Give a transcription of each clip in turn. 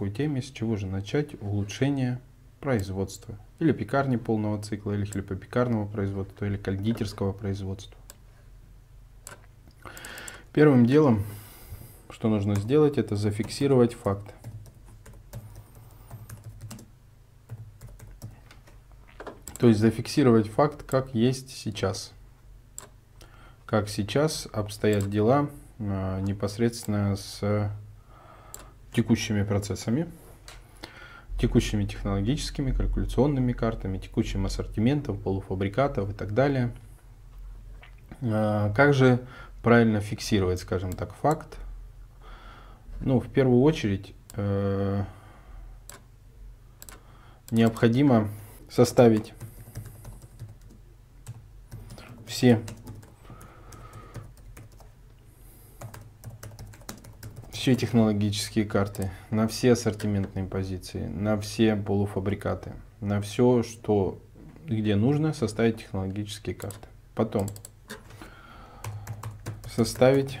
такой теме, с чего же начать улучшение производства. Или пекарни полного цикла, или хлебопекарного производства, или кондитерского производства. Первым делом, что нужно сделать, это зафиксировать факт. То есть зафиксировать факт, как есть сейчас. Как сейчас обстоят дела э, непосредственно с текущими процессами, текущими технологическими, калькуляционными картами, текущим ассортиментом полуфабрикатов и так далее. Э, как же правильно фиксировать, скажем так, факт. Ну, в первую очередь, э, необходимо составить все все технологические карты, на все ассортиментные позиции, на все полуфабрикаты, на все, что где нужно составить технологические карты. Потом составить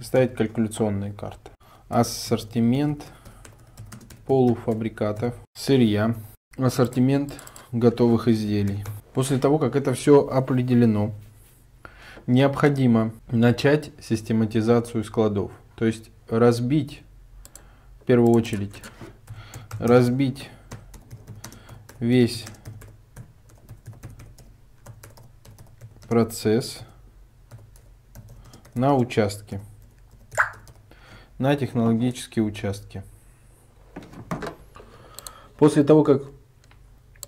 Ставить калькуляционные карты. Ассортимент полуфабрикатов, сырья, ассортимент готовых изделий. После того, как это все определено, необходимо начать систематизацию складов. То есть разбить, в первую очередь, разбить весь процесс на участки, на технологические участки. После того, как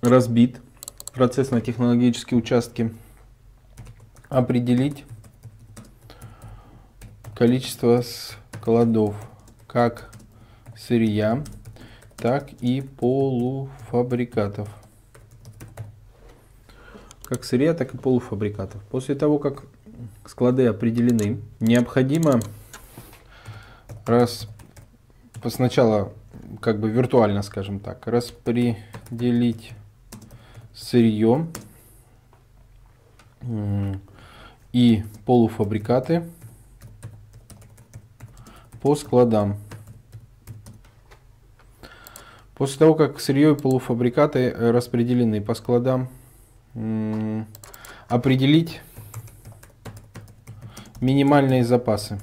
разбит процесс на технологические участки, определить количество складов как сырья, так и полуфабрикатов как сырья, так и полуфабрикатов. После того, как склады определены, необходимо раз, сначала как бы виртуально, скажем так, распределить сырье и полуфабрикаты по складам. После того, как сырье и полуфабрикаты распределены по складам, определить минимальные запасы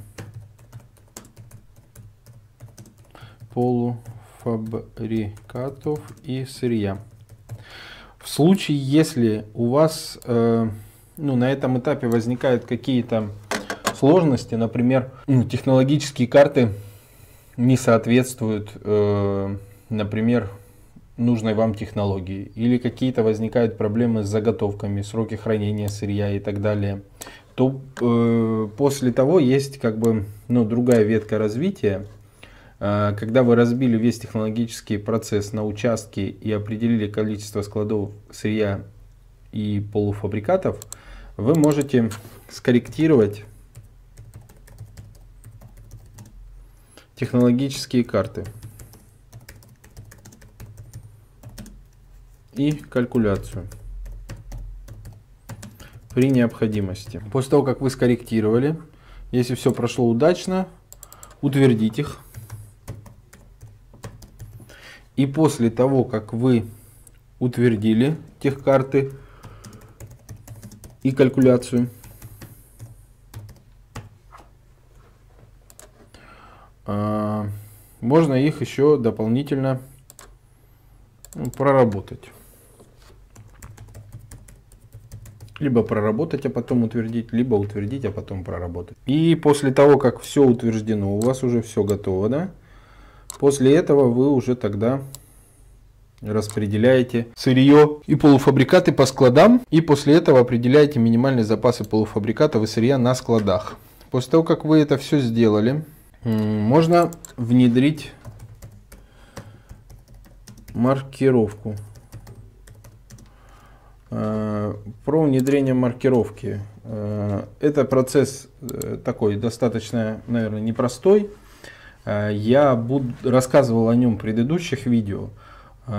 полуфабрикатов и сырья. В случае, если у вас э, ну, на этом этапе возникают какие-то сложности, например, ну, технологические карты не соответствуют, э, например, нужной вам технологии, или какие-то возникают проблемы с заготовками, сроки хранения сырья и так далее, то э, после того есть как бы ну, другая ветка развития, э, когда вы разбили весь технологический процесс на участки и определили количество складов сырья и полуфабрикатов, вы можете скорректировать технологические карты. И калькуляцию при необходимости. После того, как вы скорректировали, если все прошло удачно, утвердить их. И после того, как вы утвердили тех карты и калькуляцию, а, можно их еще дополнительно проработать. Либо проработать, а потом утвердить, либо утвердить, а потом проработать. И после того, как все утверждено, у вас уже все готово, да? После этого вы уже тогда распределяете сырье и полуфабрикаты по складам и после этого определяете минимальные запасы полуфабрикатов и сырья на складах. После того, как вы это все сделали, можно внедрить маркировку. Э, про внедрение маркировки. Э, это процесс э, такой достаточно, наверное, непростой. Я буду, рассказывал о нем в предыдущих видео.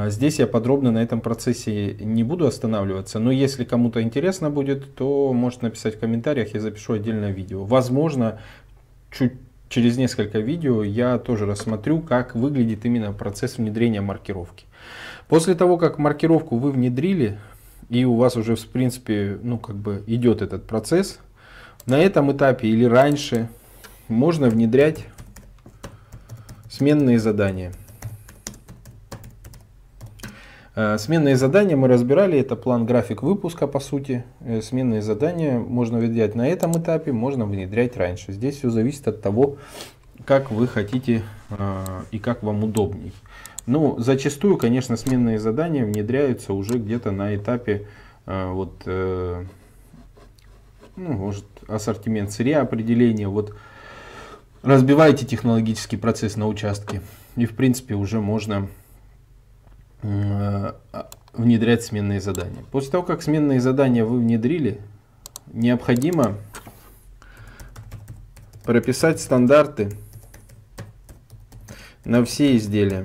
Здесь я подробно на этом процессе не буду останавливаться, но если кому-то интересно будет, то может написать в комментариях, я запишу отдельное видео. Возможно, чуть через несколько видео я тоже рассмотрю, как выглядит именно процесс внедрения маркировки. После того, как маркировку вы внедрили, и у вас уже, в принципе, ну, как бы идет этот процесс, на этом этапе или раньше можно внедрять сменные задания. Э, сменные задания мы разбирали, это план график выпуска по сути. Э, сменные задания можно внедрять на этом этапе, можно внедрять раньше. Здесь все зависит от того, как вы хотите э, и как вам удобней. Ну, зачастую, конечно, сменные задания внедряются уже где-то на этапе э, вот, э, ну, может, ассортимент сырья, определения. Вот разбиваете технологический процесс на участки, и в принципе уже можно э, внедрять сменные задания. После того, как сменные задания вы внедрили, необходимо прописать стандарты на все изделия.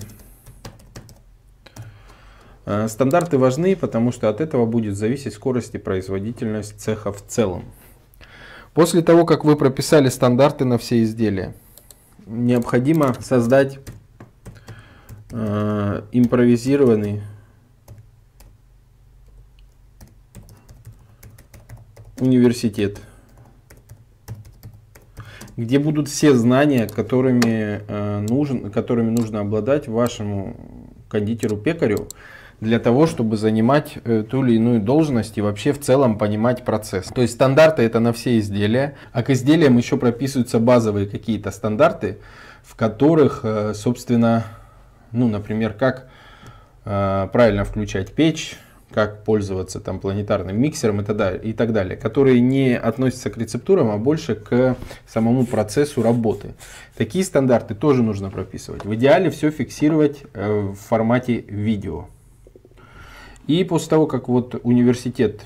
Э, стандарты важны, потому что от этого будет зависеть скорость и производительность цеха в целом. После того, как вы прописали стандарты на все изделия, необходимо создать э, импровизированный университет, где будут все знания, которыми, э, нужен, которыми нужно обладать вашему кондитеру-пекарю, для того, чтобы занимать э, ту или иную должность и вообще в целом понимать процесс. То есть стандарты это на все изделия, а к изделиям еще прописываются базовые какие-то стандарты, в которых, э, собственно, ну, например, как э, правильно включать печь, как пользоваться там планетарным миксером и так, далее, и так далее, которые не относятся к рецептурам, а больше к самому процессу работы. Такие стандарты тоже нужно прописывать. В идеале все фиксировать в формате видео. И после того, как вот университет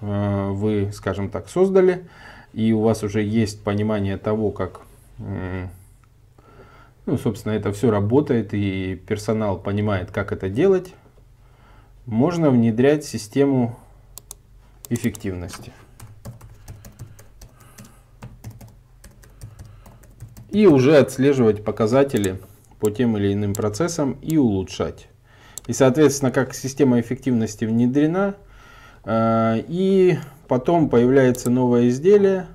э, вы, скажем так, создали, и у вас уже есть понимание того, как, ну, собственно, это все работает, и персонал понимает, как это делать, можно внедрять систему эффективности. И уже отслеживать показатели по тем или иным процессам и улучшать. И, соответственно, как система эффективности внедрена, э, и потом появляется новое изделие,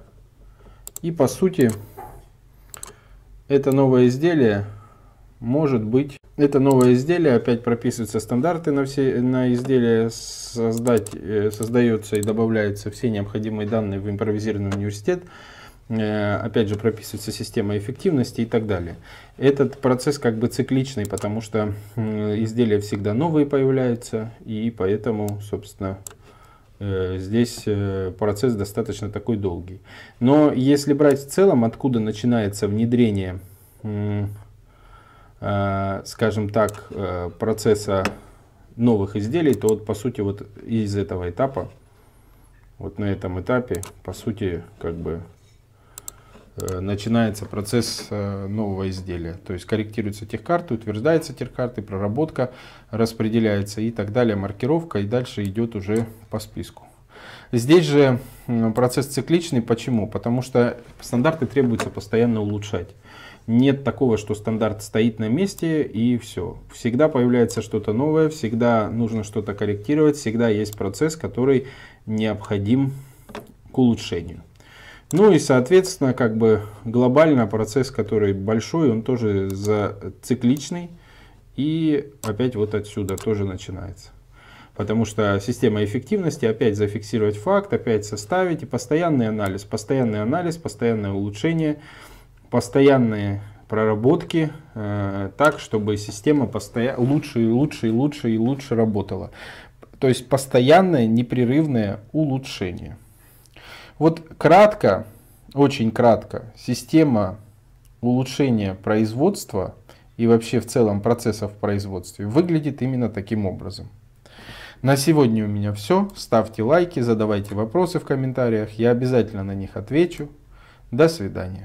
и по сути это новое изделие может быть, это новое изделие, опять прописываются стандарты на все на изделие, создать, э, создается и добавляются все необходимые данные в импровизированный университет, опять же прописывается система эффективности и так далее. Этот процесс как бы цикличный, потому что изделия всегда новые появляются, и поэтому, собственно, э, здесь э, процесс достаточно такой долгий. Но если брать в целом, откуда начинается внедрение, скажем так, процесса новых изделий, то вот по сути вот из этого этапа, вот на этом этапе, по сути, как бы Э, начинается процесс э, нового изделия. То есть корректируется техкарта, утверждается техкарты, проработка распределяется и так далее, маркировка и дальше идет уже по списку. Здесь же процесс цикличный. Почему? Потому что стандарты требуется постоянно улучшать. Нет такого, что стандарт стоит на месте и все. Всегда появляется что-то новое, всегда нужно что-то корректировать, всегда есть процесс, который необходим к улучшению. Ну и, соответственно, как бы глобально процесс, который большой, он тоже зацикличный. И опять вот отсюда тоже начинается. Потому что система эффективности, опять зафиксировать факт, опять составить и постоянный анализ, постоянный анализ, постоянное улучшение, постоянные проработки э, так, чтобы система постоянно лучше и лучше и лучше и лучше работала. То есть постоянное непрерывное улучшение. Вот кратко, очень кратко, система улучшения производства и вообще в целом процессов в производстве выглядит именно таким образом. На сегодня у меня все. Ставьте лайки, задавайте вопросы в комментариях. Я обязательно на них отвечу. До свидания.